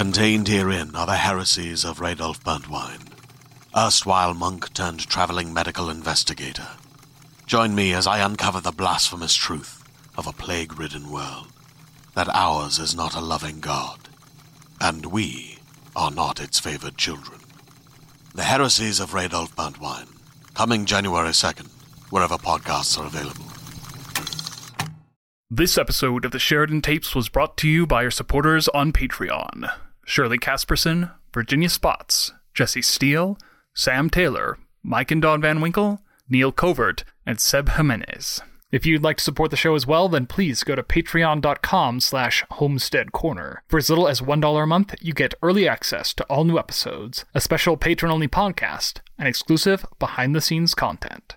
Contained herein are the heresies of Radolf Burntwine, erstwhile monk turned traveling medical investigator. Join me as I uncover the blasphemous truth of a plague ridden world that ours is not a loving God, and we are not its favored children. The heresies of Radolf Burntwine, coming January 2nd, wherever podcasts are available. This episode of the Sheridan Tapes was brought to you by our supporters on Patreon Shirley Casperson, Virginia Spots, Jesse Steele, Sam Taylor, Mike and Don Van Winkle, Neil Covert, and Seb Jimenez. If you'd like to support the show as well, then please go to patreon.com slash homestead corner. For as little as $1 a month, you get early access to all new episodes, a special patron-only podcast, and exclusive behind-the-scenes content.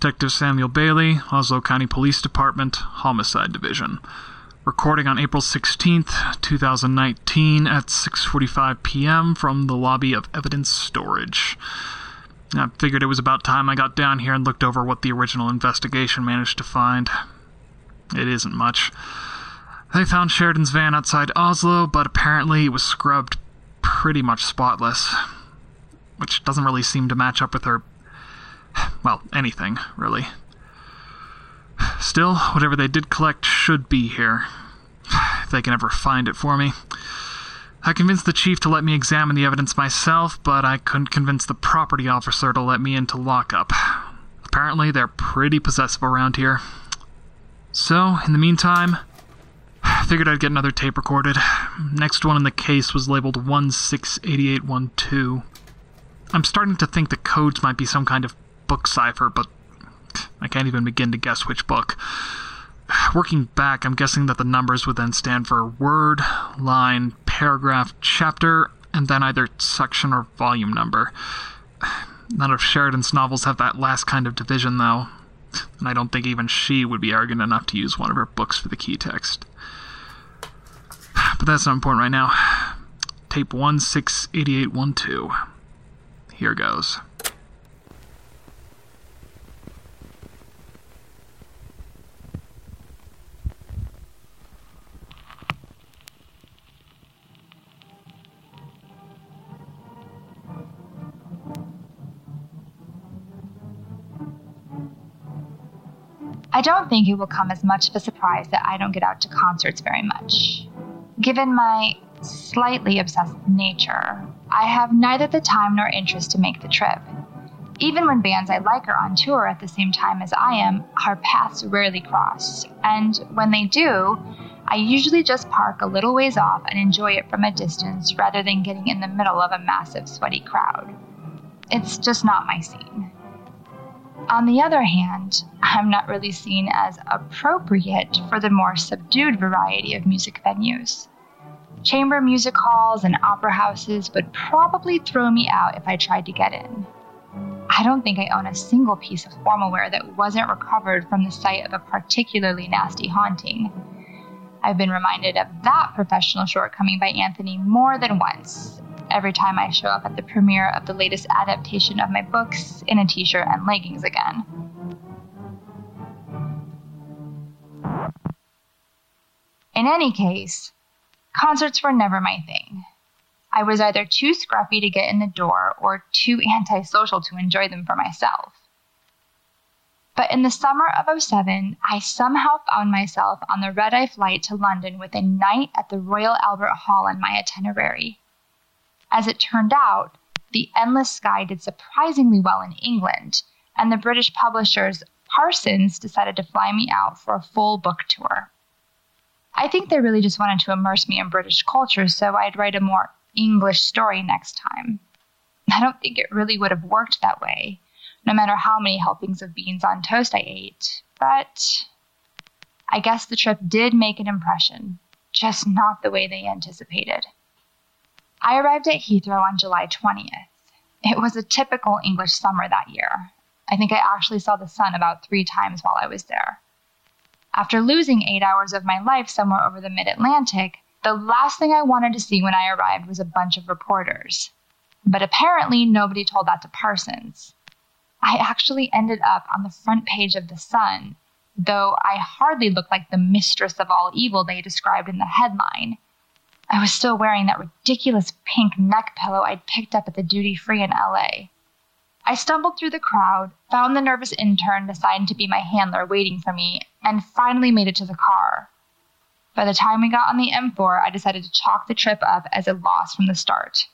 Detective Samuel Bailey, Oslo County Police Department, Homicide Division. Recording on April 16th, 2019 at 6:45 p.m. from the lobby of Evidence Storage. I figured it was about time I got down here and looked over what the original investigation managed to find. It isn't much. They found Sheridan's van outside Oslo, but apparently it was scrubbed pretty much spotless, which doesn't really seem to match up with her well, anything, really. Still, whatever they did collect should be here. If they can ever find it for me. I convinced the chief to let me examine the evidence myself, but I couldn't convince the property officer to let me into lockup. Apparently, they're pretty possessive around here. So, in the meantime, I figured I'd get another tape recorded. Next one in the case was labeled 168812. I'm starting to think the codes might be some kind of book cipher, but I can't even begin to guess which book. Working back, I'm guessing that the numbers would then stand for word, line, paragraph, chapter, and then either section or volume number. None of Sheridan's novels have that last kind of division, though, and I don't think even she would be arrogant enough to use one of her books for the key text. But that's not important right now. Tape 168812. Here goes. I don't think it will come as much of a surprise that I don't get out to concerts very much. Given my slightly obsessive nature, I have neither the time nor interest to make the trip. Even when bands I like are on tour at the same time as I am, our paths rarely cross, and when they do, I usually just park a little ways off and enjoy it from a distance rather than getting in the middle of a massive sweaty crowd. It's just not my scene. On the other hand, I'm not really seen as appropriate for the more subdued variety of music venues. Chamber music halls and opera houses would probably throw me out if I tried to get in. I don't think I own a single piece of formal wear that wasn't recovered from the site of a particularly nasty haunting. I've been reminded of that professional shortcoming by Anthony more than once, every time I show up at the premiere of the latest adaptation of my books in a t shirt and leggings again. In any case, concerts were never my thing. I was either too scruffy to get in the door or too antisocial to enjoy them for myself. But in the summer of 07, I somehow found myself on the red eye flight to London with a night at the Royal Albert Hall in my itinerary. As it turned out, The Endless Sky did surprisingly well in England, and the British publishers Parsons decided to fly me out for a full book tour. I think they really just wanted to immerse me in British culture so I'd write a more English story next time. I don't think it really would have worked that way, no matter how many helpings of beans on toast I ate, but I guess the trip did make an impression, just not the way they anticipated. I arrived at Heathrow on July 20th. It was a typical English summer that year. I think I actually saw the sun about three times while I was there. After losing eight hours of my life somewhere over the mid Atlantic, the last thing I wanted to see when I arrived was a bunch of reporters. But apparently, nobody told that to Parsons. I actually ended up on the front page of The Sun, though I hardly looked like the mistress of all evil they described in the headline. I was still wearing that ridiculous pink neck pillow I'd picked up at the duty free in LA. I stumbled through the crowd, found the nervous intern assigned to be my handler waiting for me, and finally made it to the car. By the time we got on the M4, I decided to chalk the trip up as a loss from the start.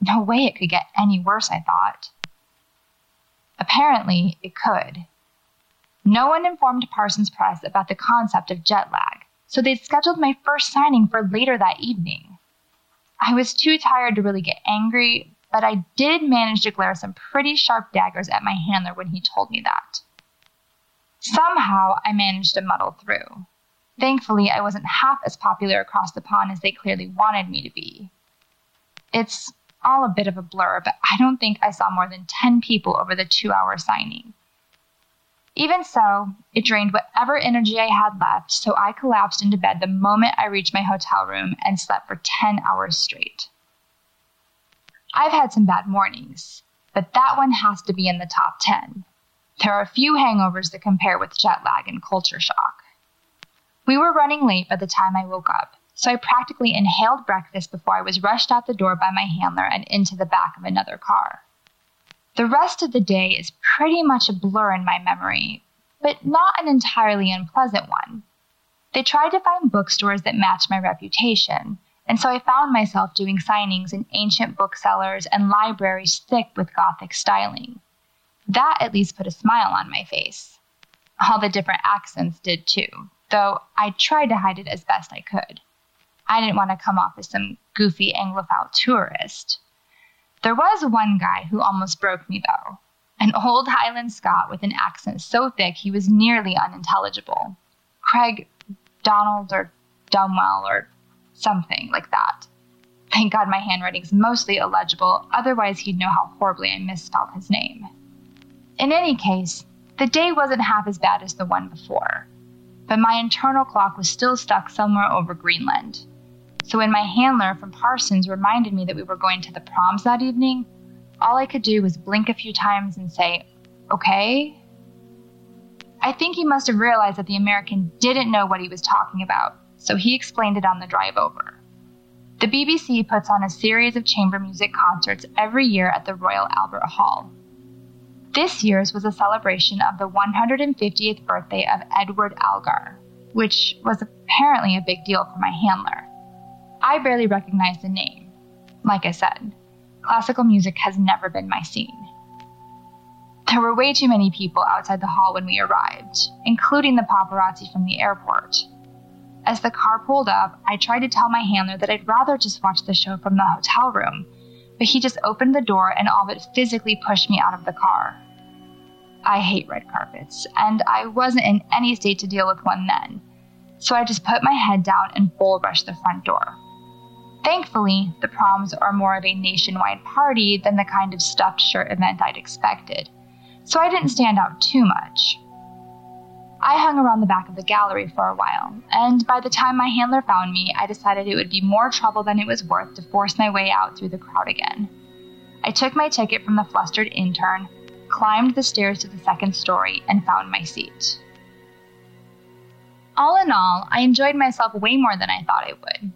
No way it could get any worse, I thought. Apparently, it could. No one informed Parsons Press about the concept of jet lag, so they'd scheduled my first signing for later that evening. I was too tired to really get angry, but I did manage to glare some pretty sharp daggers at my handler when he told me that. Somehow, I managed to muddle through. Thankfully, I wasn't half as popular across the pond as they clearly wanted me to be. It's all a bit of a blur, but I don't think I saw more than 10 people over the two hour signing. Even so, it drained whatever energy I had left, so I collapsed into bed the moment I reached my hotel room and slept for 10 hours straight. I've had some bad mornings, but that one has to be in the top 10. There are a few hangovers that compare with jet lag and culture shock. We were running late by the time I woke up, so I practically inhaled breakfast before I was rushed out the door by my handler and into the back of another car. The rest of the day is pretty much a blur in my memory, but not an entirely unpleasant one. They tried to find bookstores that matched my reputation, and so I found myself doing signings in ancient booksellers and libraries thick with Gothic styling. That at least put a smile on my face. All the different accents did too, though I tried to hide it as best I could. I didn't want to come off as some goofy Anglophile tourist. There was one guy who almost broke me, though an old Highland Scot with an accent so thick he was nearly unintelligible. Craig Donald or Dumwell or something like that. Thank God my handwriting's mostly illegible, otherwise, he'd know how horribly I misspelled his name. In any case, the day wasn't half as bad as the one before, but my internal clock was still stuck somewhere over Greenland. So when my handler from Parsons reminded me that we were going to the proms that evening, all I could do was blink a few times and say, okay. I think he must have realized that the American didn't know what he was talking about, so he explained it on the drive over. The BBC puts on a series of chamber music concerts every year at the Royal Albert Hall. This year's was a celebration of the 150th birthday of Edward Elgar, which was apparently a big deal for my handler. I barely recognized the name. Like I said, classical music has never been my scene. There were way too many people outside the hall when we arrived, including the paparazzi from the airport. As the car pulled up, I tried to tell my handler that I'd rather just watch the show from the hotel room, but he just opened the door and all but physically pushed me out of the car. I hate red carpets, and I wasn't in any state to deal with one then, so I just put my head down and bull rushed the front door. Thankfully, the proms are more of a nationwide party than the kind of stuffed shirt event I'd expected, so I didn't stand out too much. I hung around the back of the gallery for a while, and by the time my handler found me, I decided it would be more trouble than it was worth to force my way out through the crowd again. I took my ticket from the flustered intern, climbed the stairs to the second story, and found my seat. All in all, I enjoyed myself way more than I thought I would.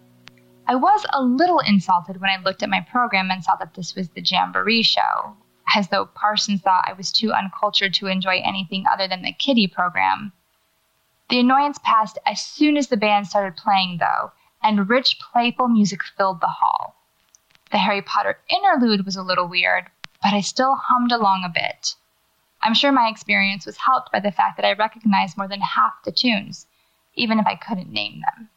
I was a little insulted when I looked at my program and saw that this was the Jamboree show, as though Parsons thought I was too uncultured to enjoy anything other than the kiddie program. The annoyance passed as soon as the band started playing, though, and rich, playful music filled the hall. The Harry Potter interlude was a little weird, but I still hummed along a bit. I'm sure my experience was helped by the fact that I recognized more than half the tunes, even if I couldn't name them.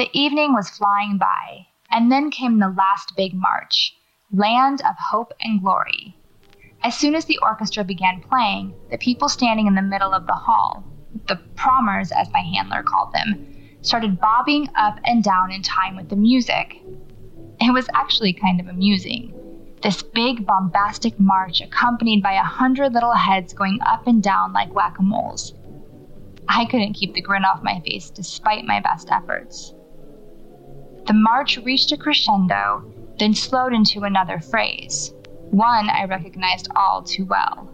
The evening was flying by, and then came the last big march Land of Hope and Glory. As soon as the orchestra began playing, the people standing in the middle of the hall, the promers as my handler called them, started bobbing up and down in time with the music. It was actually kind of amusing. This big bombastic march accompanied by a hundred little heads going up and down like whack a moles. I couldn't keep the grin off my face despite my best efforts. The march reached a crescendo then slowed into another phrase, one I recognized all too well.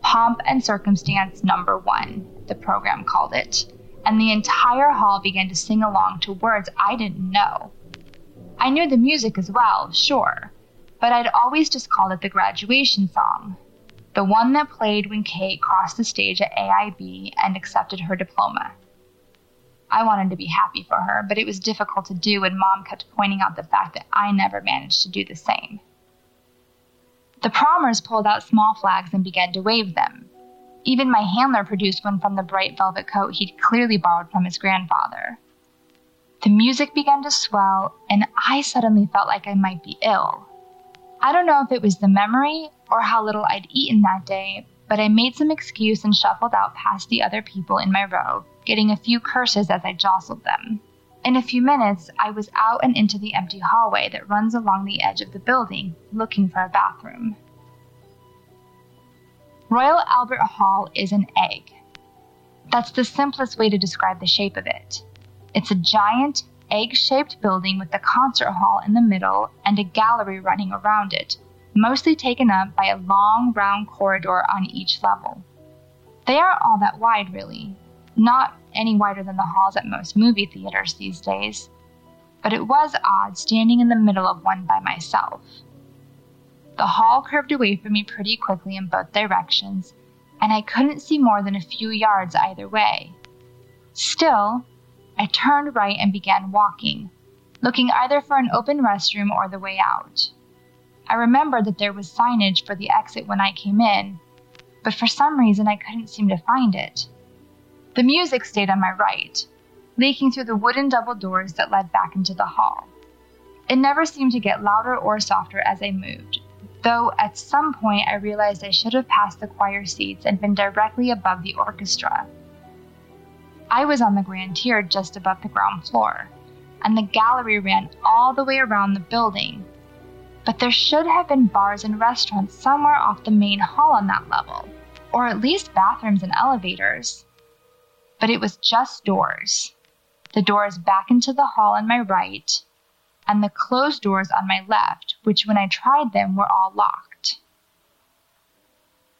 Pomp and Circumstance Number One, the program called it, and the entire hall began to sing along to words I didn't know. I knew the music as well, sure, but I'd always just called it the graduation song, the one that played when Kate crossed the stage at AIB and accepted her diploma. I wanted to be happy for her, but it was difficult to do when mom kept pointing out the fact that I never managed to do the same. The promers pulled out small flags and began to wave them. Even my handler produced one from the bright velvet coat he'd clearly borrowed from his grandfather. The music began to swell, and I suddenly felt like I might be ill. I don't know if it was the memory or how little I'd eaten that day, but I made some excuse and shuffled out past the other people in my row, getting a few curses as I jostled them. In a few minutes, I was out and into the empty hallway that runs along the edge of the building, looking for a bathroom. Royal Albert Hall is an egg. That's the simplest way to describe the shape of it. It's a giant, egg shaped building with the concert hall in the middle and a gallery running around it, mostly taken up by a long, round corridor on each level. They aren't all that wide, really, not any wider than the halls at most movie theaters these days, but it was odd standing in the middle of one by myself. The hall curved away from me pretty quickly in both directions, and I couldn't see more than a few yards either way. Still, I turned right and began walking, looking either for an open restroom or the way out. I remembered that there was signage for the exit when I came in, but for some reason I couldn't seem to find it. The music stayed on my right, leaking through the wooden double doors that led back into the hall. It never seemed to get louder or softer as I moved, though at some point I realized I should have passed the choir seats and been directly above the orchestra. I was on the grand tier just above the ground floor, and the gallery ran all the way around the building. But there should have been bars and restaurants somewhere off the main hall on that level, or at least bathrooms and elevators but it was just doors. The doors back into the hall on my right, and the closed doors on my left, which when I tried them were all locked.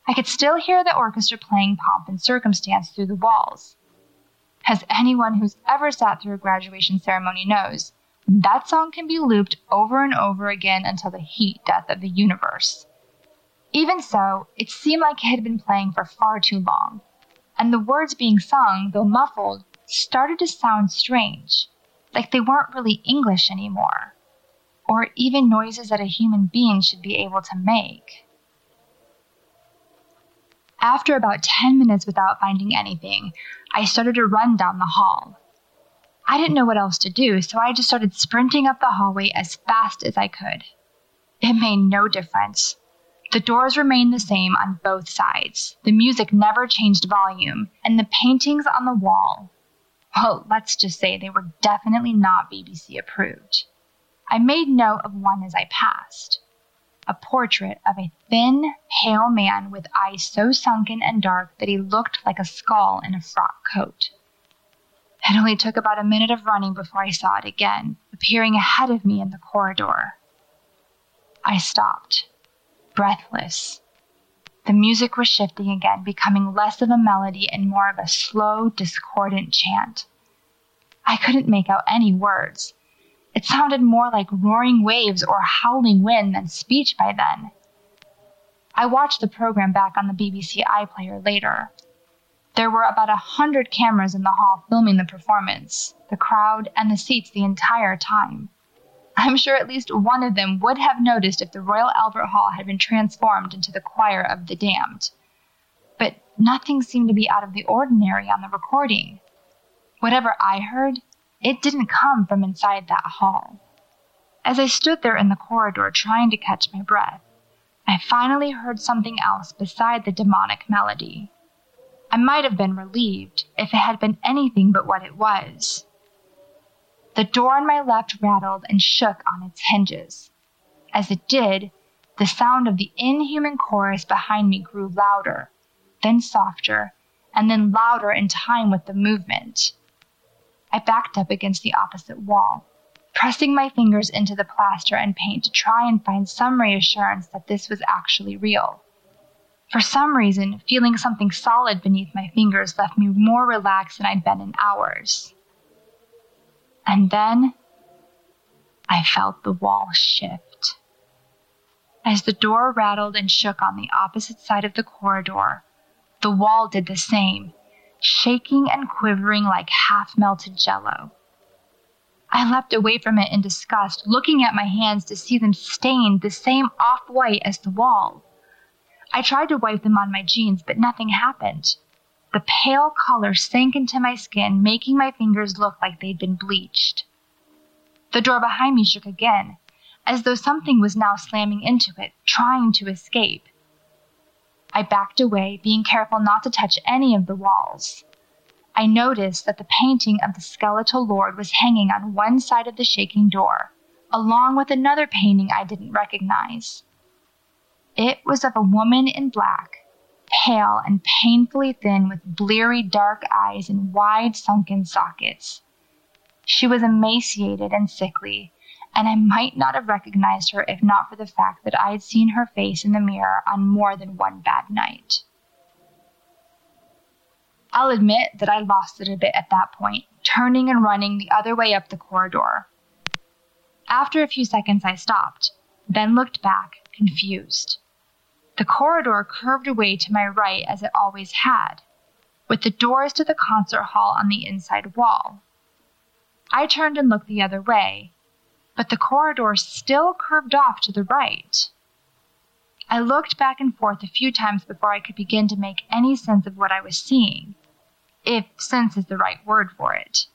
I could still hear the orchestra playing Pomp and Circumstance through the walls. As anyone who's ever sat through a graduation ceremony knows, that song can be looped over and over again until the heat death of the universe. Even so, it seemed like it had been playing for far too long, and the words being sung, though muffled, started to sound strange, like they weren't really English anymore, or even noises that a human being should be able to make. After about 10 minutes without finding anything, I started to run down the hall. I didn't know what else to do, so I just started sprinting up the hallway as fast as I could. It made no difference. The doors remained the same on both sides. The music never changed volume, and the paintings on the wall, well, let's just say they were definitely not BBC approved. I made note of one as I passed a portrait of a thin, pale man with eyes so sunken and dark that he looked like a skull in a frock coat. It only took about a minute of running before I saw it again, appearing ahead of me in the corridor. I stopped breathless. The music was shifting again, becoming less of a melody and more of a slow, discordant chant. I couldn't make out any words. It sounded more like roaring waves or howling wind than speech by then. I watched the program back on the BBC iPlayer later. There were about a hundred cameras in the hall filming the performance, the crowd, and the seats the entire time. I'm sure at least one of them would have noticed if the Royal Albert Hall had been transformed into the choir of the damned. But nothing seemed to be out of the ordinary on the recording. Whatever I heard, it didn't come from inside that hall. As I stood there in the corridor trying to catch my breath, I finally heard something else beside the demonic melody. I might have been relieved if it had been anything but what it was. The door on my left rattled and shook on its hinges. As it did, the sound of the inhuman chorus behind me grew louder, then softer, and then louder in time with the movement. I backed up against the opposite wall, pressing my fingers into the plaster and paint to try and find some reassurance that this was actually real. For some reason, feeling something solid beneath my fingers left me more relaxed than I'd been in hours. And then I felt the wall shift. As the door rattled and shook on the opposite side of the corridor, the wall did the same, shaking and quivering like half melted jello. I leapt away from it in disgust, looking at my hands to see them stained the same off white as the wall. I tried to wipe them on my jeans, but nothing happened. The pale color sank into my skin, making my fingers look like they'd been bleached. The door behind me shook again, as though something was now slamming into it, trying to escape. I backed away, being careful not to touch any of the walls. I noticed that the painting of the skeletal lord was hanging on one side of the shaking door, along with another painting I didn't recognize. It was of a woman in black, pale and painfully thin with bleary dark eyes and wide sunken sockets. She was emaciated and sickly, and I might not have recognized her if not for the fact that I had seen her face in the mirror on more than one bad night. I'll admit that I lost it a bit at that point, turning and running the other way up the corridor. After a few seconds, I stopped, then looked back, confused. The corridor curved away to my right as it always had, with the doors to the concert hall on the inside wall. I turned and looked the other way, but the corridor still curved off to the right. I looked back and forth a few times before I could begin to make any sense of what I was seeing, if sense is the right word for it.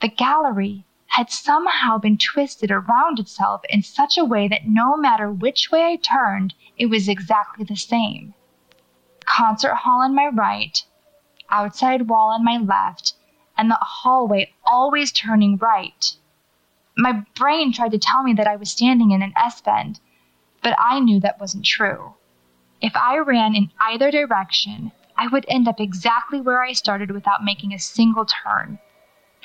The gallery had somehow been twisted around itself in such a way that no matter which way I turned, it was exactly the same. Concert hall on my right, outside wall on my left, and the hallway always turning right. My brain tried to tell me that I was standing in an S bend, but I knew that wasn't true. If I ran in either direction, I would end up exactly where I started without making a single turn.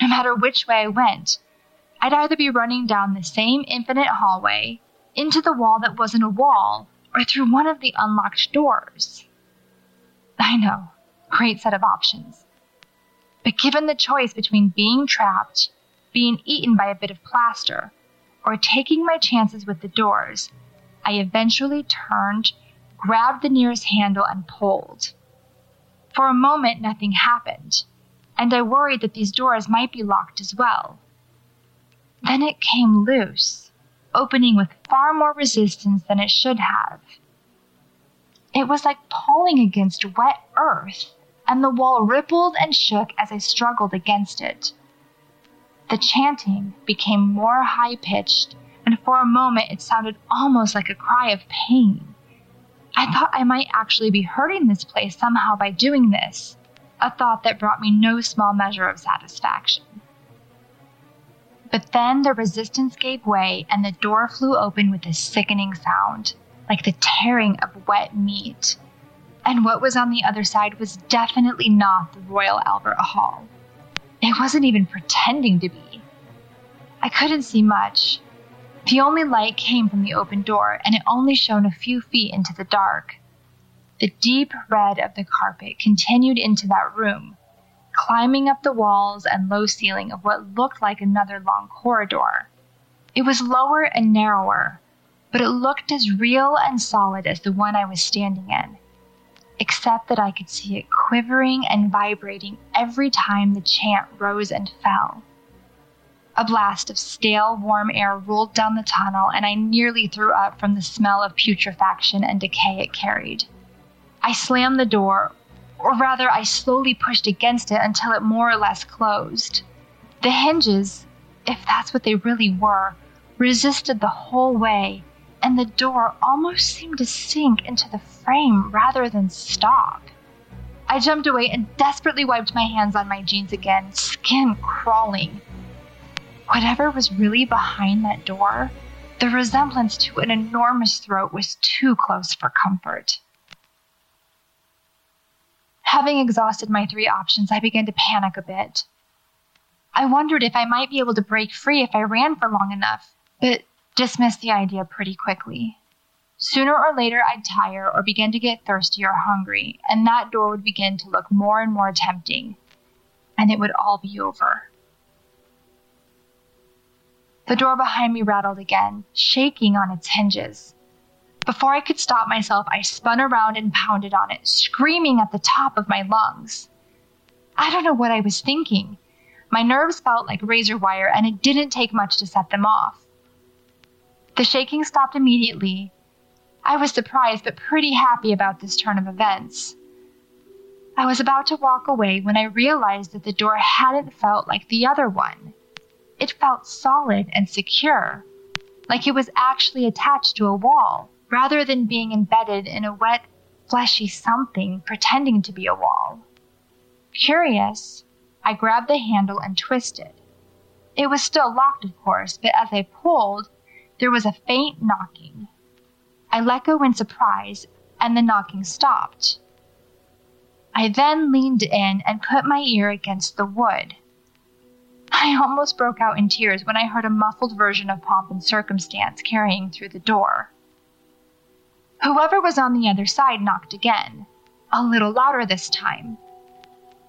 No matter which way I went, I'd either be running down the same infinite hallway, into the wall that wasn't a wall, or through one of the unlocked doors. I know, great set of options. But given the choice between being trapped, being eaten by a bit of plaster, or taking my chances with the doors, I eventually turned, grabbed the nearest handle, and pulled. For a moment, nothing happened, and I worried that these doors might be locked as well. Then it came loose, opening with far more resistance than it should have. It was like pulling against wet earth, and the wall rippled and shook as I struggled against it. The chanting became more high pitched, and for a moment it sounded almost like a cry of pain. I thought I might actually be hurting this place somehow by doing this, a thought that brought me no small measure of satisfaction. But then the resistance gave way and the door flew open with a sickening sound, like the tearing of wet meat. And what was on the other side was definitely not the Royal Albert Hall. It wasn't even pretending to be. I couldn't see much. The only light came from the open door, and it only shone a few feet into the dark. The deep red of the carpet continued into that room, climbing up the walls and low ceiling of what looked like another long corridor. It was lower and narrower, but it looked as real and solid as the one I was standing in, except that I could see it quivering and vibrating every time the chant rose and fell. A blast of stale, warm air rolled down the tunnel, and I nearly threw up from the smell of putrefaction and decay it carried. I slammed the door, or rather, I slowly pushed against it until it more or less closed. The hinges, if that's what they really were, resisted the whole way, and the door almost seemed to sink into the frame rather than stop. I jumped away and desperately wiped my hands on my jeans again, skin crawling. Whatever was really behind that door, the resemblance to an enormous throat was too close for comfort. Having exhausted my three options, I began to panic a bit. I wondered if I might be able to break free if I ran for long enough, but dismissed the idea pretty quickly. Sooner or later, I'd tire or begin to get thirsty or hungry, and that door would begin to look more and more tempting, and it would all be over. The door behind me rattled again, shaking on its hinges. Before I could stop myself, I spun around and pounded on it, screaming at the top of my lungs. I don't know what I was thinking. My nerves felt like razor wire, and it didn't take much to set them off. The shaking stopped immediately. I was surprised, but pretty happy about this turn of events. I was about to walk away when I realized that the door hadn't felt like the other one. It felt solid and secure, like it was actually attached to a wall rather than being embedded in a wet, fleshy something pretending to be a wall. Curious, I grabbed the handle and twisted. It was still locked, of course, but as I pulled, there was a faint knocking. I let go in surprise, and the knocking stopped. I then leaned in and put my ear against the wood. I almost broke out in tears when I heard a muffled version of Pomp and Circumstance carrying through the door. Whoever was on the other side knocked again, a little louder this time.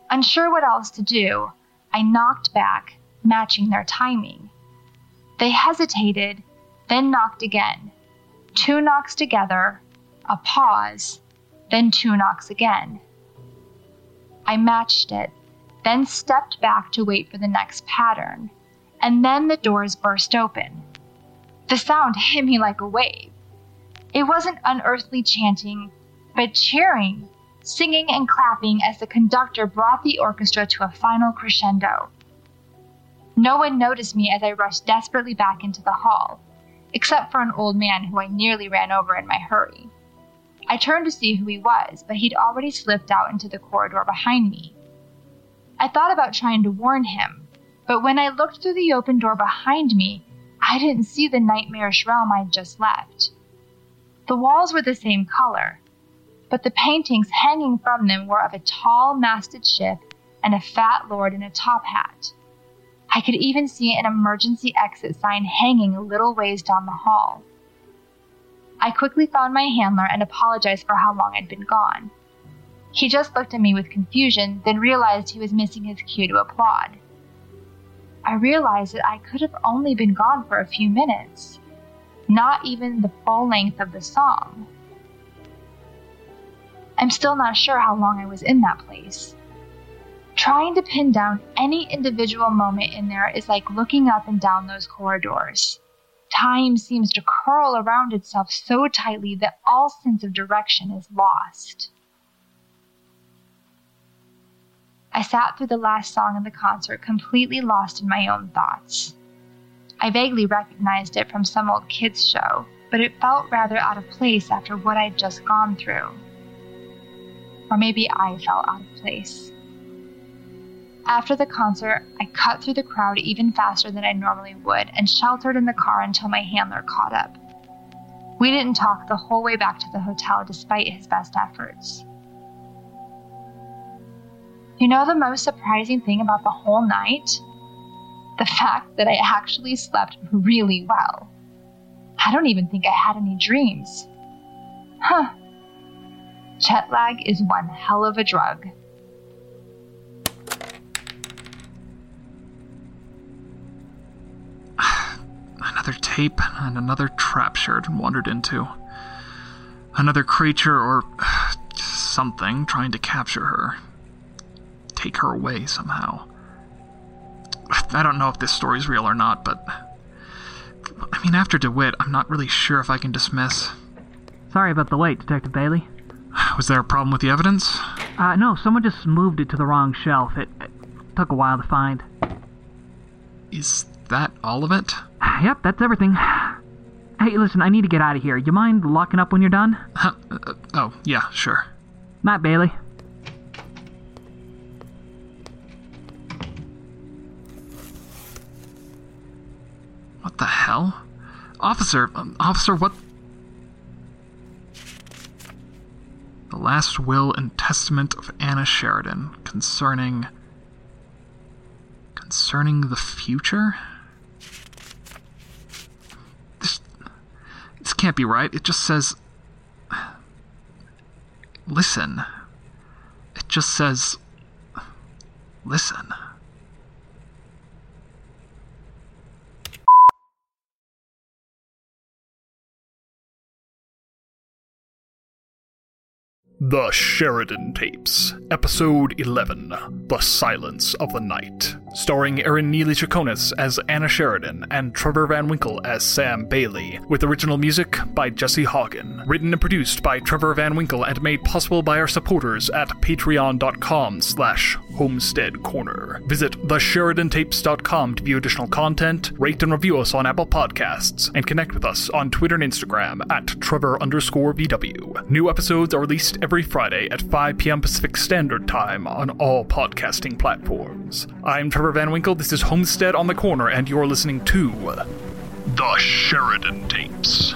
Unsure what else to do, I knocked back, matching their timing. They hesitated, then knocked again. Two knocks together, a pause, then two knocks again. I matched it, then stepped back to wait for the next pattern, and then the doors burst open. The sound hit me like a wave. It wasn't unearthly chanting, but cheering, singing and clapping as the conductor brought the orchestra to a final crescendo. No one noticed me as I rushed desperately back into the hall, except for an old man who I nearly ran over in my hurry. I turned to see who he was, but he'd already slipped out into the corridor behind me. I thought about trying to warn him, but when I looked through the open door behind me, I didn't see the nightmarish realm I'd just left. The walls were the same color, but the paintings hanging from them were of a tall masted ship and a fat lord in a top hat. I could even see an emergency exit sign hanging a little ways down the hall. I quickly found my handler and apologized for how long I'd been gone. He just looked at me with confusion, then realized he was missing his cue to applaud. I realized that I could have only been gone for a few minutes not even the full length of the song. I'm still not sure how long I was in that place. Trying to pin down any individual moment in there is like looking up and down those corridors. Time seems to curl around itself so tightly that all sense of direction is lost. I sat through the last song of the concert completely lost in my own thoughts. I vaguely recognized it from some old kids' show, but it felt rather out of place after what I'd just gone through. Or maybe I felt out of place. After the concert, I cut through the crowd even faster than I normally would and sheltered in the car until my handler caught up. We didn't talk the whole way back to the hotel despite his best efforts. You know the most surprising thing about the whole night? The fact that I actually slept really well. I don't even think I had any dreams. Huh. Jet lag is one hell of a drug. Another tape and another trap Sheridan wandered into. Another creature or something trying to capture her. Take her away somehow. I don't know if this story's real or not, but. I mean, after DeWitt, I'm not really sure if I can dismiss. Sorry about the wait, Detective Bailey. Was there a problem with the evidence? Uh, no, someone just moved it to the wrong shelf. It, it took a while to find. Is that all of it? Yep, that's everything. Hey, listen, I need to get out of here. You mind locking up when you're done? Huh, uh, oh, yeah, sure. Matt Bailey. Hell? Officer, um, officer, what? The last will and testament of Anna Sheridan concerning. concerning the future? This. this can't be right. It just says. Listen. It just says. Listen. The Sheridan Tapes, Episode 11 The Silence of the Night. Starring Airen Neeley Chaconas as Anna Sheridan and Trevor Van Winkle as Sam Bailey, with original music by Jesse Haugen. Written and produced by Trevor Van Winkle and made possible by our supporters at patreon.com slash homestead corner. Visit thesheridantapes.com to view additional content, rate and review us on Apple Podcasts, and connect with us on Twitter and Instagram at Trevor underscore VW. New episodes are released every Friday at 5 p.m. Pacific Standard Time on all podcasting platforms. I'm Trevor Van Winkle, this is Homestead on the Corner, and you're listening to The Sheridan Tapes.